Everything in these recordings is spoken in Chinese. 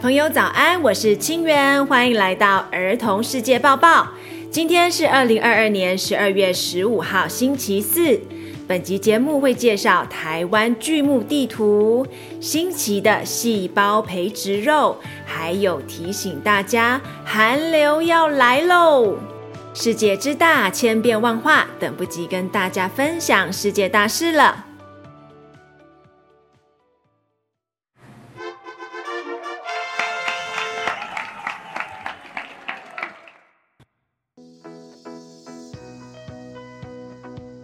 朋友早安，我是清源，欢迎来到儿童世界报报。今天是二零二二年十二月十五号，星期四。本集节目会介绍台湾巨目地图、新奇的细胞培植肉，还有提醒大家寒流要来喽。世界之大，千变万化，等不及跟大家分享世界大事了。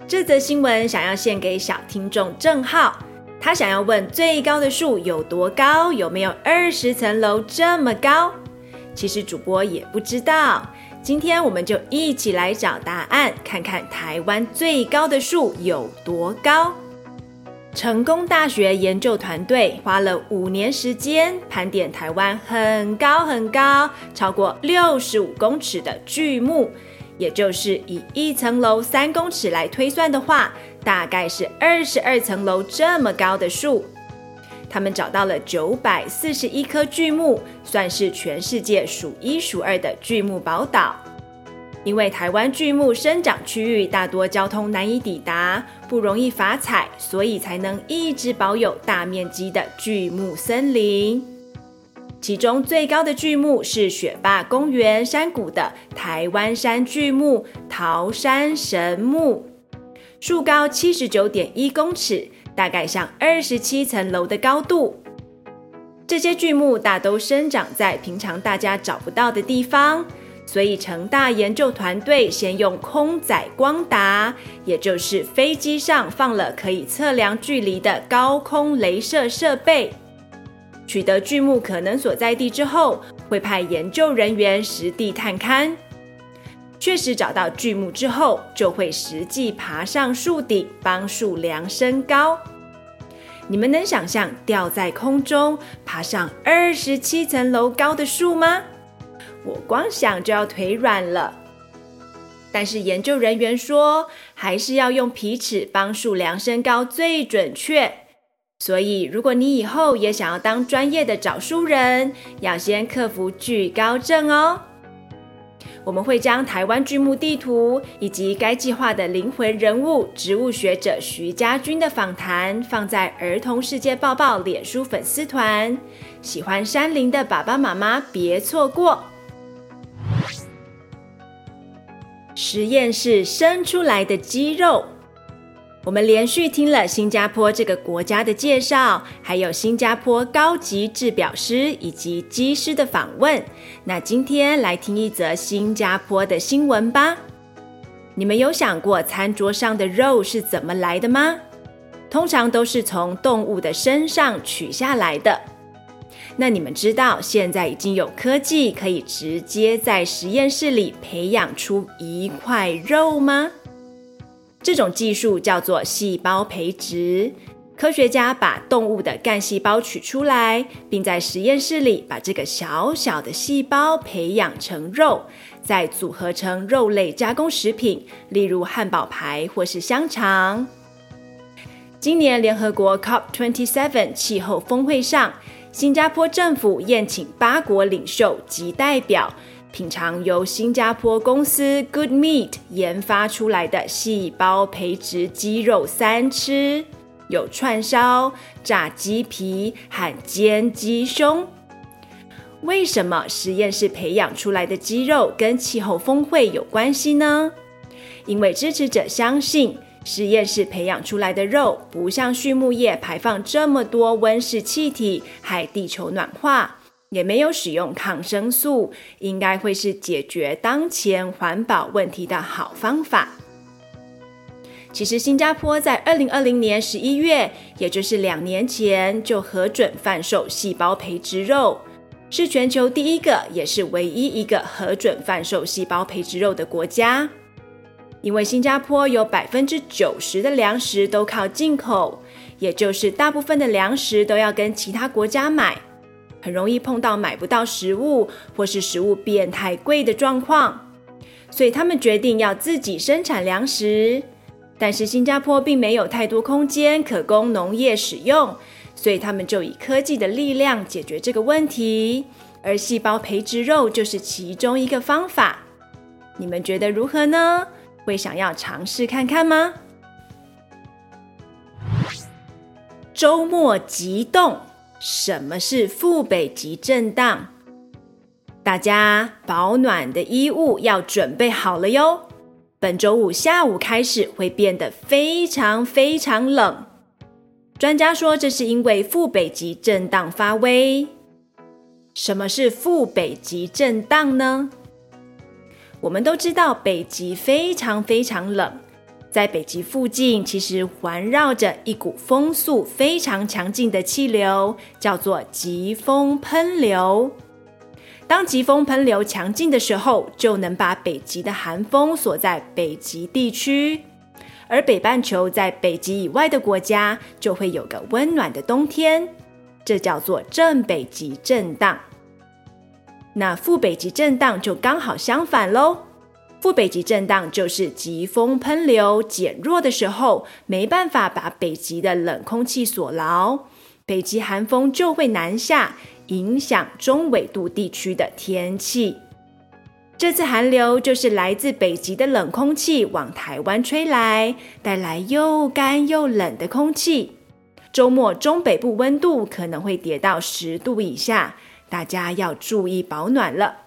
这则新闻想要献给小听众郑浩，他想要问最高的树有多高？有没有二十层楼这么高？其实主播也不知道。今天我们就一起来找答案，看看台湾最高的树有多高。成功大学研究团队花了五年时间，盘点台湾很高很高，超过六十五公尺的巨木。也就是以一层楼三公尺来推算的话，大概是二十二层楼这么高的树。他们找到了九百四十一棵巨木，算是全世界数一数二的巨木宝岛。因为台湾巨木生长区域大多交通难以抵达，不容易伐采，所以才能一直保有大面积的巨木森林。其中最高的巨木是雪霸公园山谷的台湾山巨木桃山神木，树高七十九点一公尺，大概像二十七层楼的高度。这些巨木大都生长在平常大家找不到的地方，所以成大研究团队先用空载光达，也就是飞机上放了可以测量距离的高空镭射设备。取得巨木可能所在地之后，会派研究人员实地探勘。确实找到巨木之后，就会实际爬上树顶帮树量身高。你们能想象吊在空中爬上二十七层楼高的树吗？我光想就要腿软了。但是研究人员说，还是要用皮尺帮树量身高最准确。所以，如果你以后也想要当专业的找书人，要先克服惧高症哦。我们会将台湾巨木地图以及该计划的灵魂人物植物学者徐家君的访谈放在儿童世界报报脸书粉丝团，喜欢山林的爸爸妈妈别错过。实验室生出来的肌肉。我们连续听了新加坡这个国家的介绍，还有新加坡高级制表师以及机师的访问。那今天来听一则新加坡的新闻吧。你们有想过餐桌上的肉是怎么来的吗？通常都是从动物的身上取下来的。那你们知道现在已经有科技可以直接在实验室里培养出一块肉吗？这种技术叫做细胞培植。科学家把动物的干细胞取出来，并在实验室里把这个小小的细胞培养成肉，再组合成肉类加工食品，例如汉堡排或是香肠。今年联合国 COP27 气候峰会上，新加坡政府宴请八国领袖及代表。品尝由新加坡公司 Good Meat 研发出来的细胞培植鸡肉三吃，有串烧、炸鸡皮和煎鸡胸。为什么实验室培养出来的鸡肉跟气候峰会有关系呢？因为支持者相信，实验室培养出来的肉不像畜牧业排放这么多温室气体，害地球暖化。也没有使用抗生素，应该会是解决当前环保问题的好方法。其实，新加坡在二零二零年十一月，也就是两年前，就核准贩售细胞培植肉，是全球第一个，也是唯一一个核准贩售细胞培植肉的国家。因为新加坡有百分之九十的粮食都靠进口，也就是大部分的粮食都要跟其他国家买。很容易碰到买不到食物，或是食物变太贵的状况，所以他们决定要自己生产粮食。但是新加坡并没有太多空间可供农业使用，所以他们就以科技的力量解决这个问题，而细胞培植肉就是其中一个方法。你们觉得如何呢？会想要尝试看看吗？周末急冻，什么是副北极震荡？大家保暖的衣物要准备好了哟。本周五下午开始会变得非常非常冷。专家说，这是因为副北极震荡发威。什么是副北极震荡呢？我们都知道北极非常非常冷，在北极附近其实环绕着一股风速非常强劲的气流，叫做疾风喷流。当疾风喷流强劲的时候，就能把北极的寒风锁在北极地区。而北半球在北极以外的国家就会有个温暖的冬天，这叫做正北极震荡。那副北极震荡就刚好相反喽。副北极震荡就是疾风喷流减弱的时候，没办法把北极的冷空气锁牢，北极寒风就会南下，影响中纬度地区的天气。这次寒流就是来自北极的冷空气往台湾吹来，带来又干又冷的空气。周末中北部温度可能会跌到十度以下，大家要注意保暖了。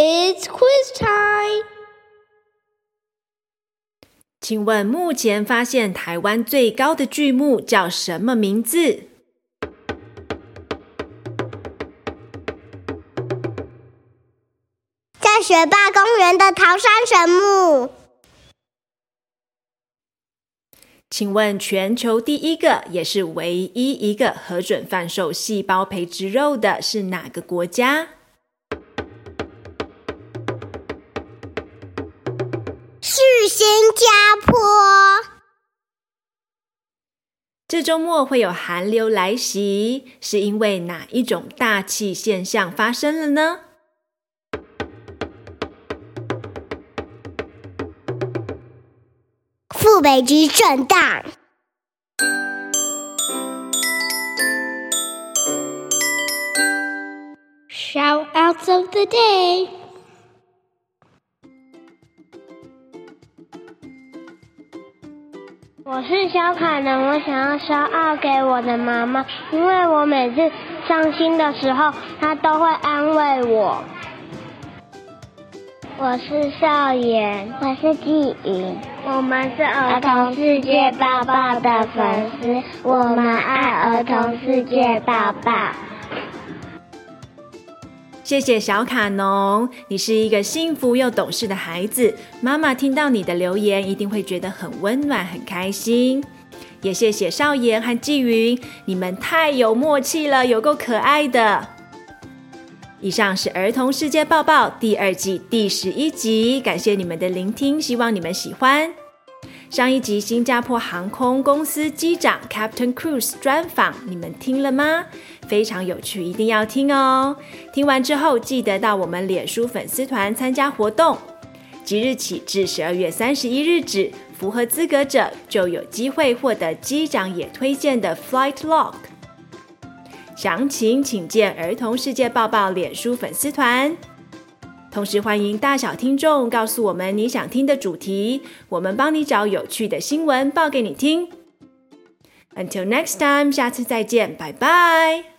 It's quiz time. 请问目前发现台湾最高的巨木叫什么名字？在学霸公园的桃山神木。请问全球第一个也是唯一一个核准贩售细胞培植肉的是哪个国家？新加坡。这周末会有寒流来袭，是因为哪一种大气现象发生了呢？副北极震荡。Shoutouts of the day。我是小凯能，我想要骄傲给我的妈妈，因为我每次伤心的时候，她都会安慰我。我是少言，我是季云，我们是儿童世界抱抱的粉丝，我们爱儿童世界抱抱。谢谢小卡农，你是一个幸福又懂事的孩子。妈妈听到你的留言，一定会觉得很温暖、很开心。也谢谢少爷和季云，你们太有默契了，有够可爱的。以上是儿童世界报报第二季第十一集，感谢你们的聆听，希望你们喜欢。上一集新加坡航空公司机长 Captain Cruise 专访，你们听了吗？非常有趣，一定要听哦！听完之后记得到我们脸书粉丝团参加活动，即日起至十二月三十一日止，符合资格者就有机会获得机长也推荐的 Flight Log。详情请见儿童世界报报脸书粉丝团。同时欢迎大小听众告诉我们你想听的主题，我们帮你找有趣的新闻报给你听。Until next time，下次再见，拜拜。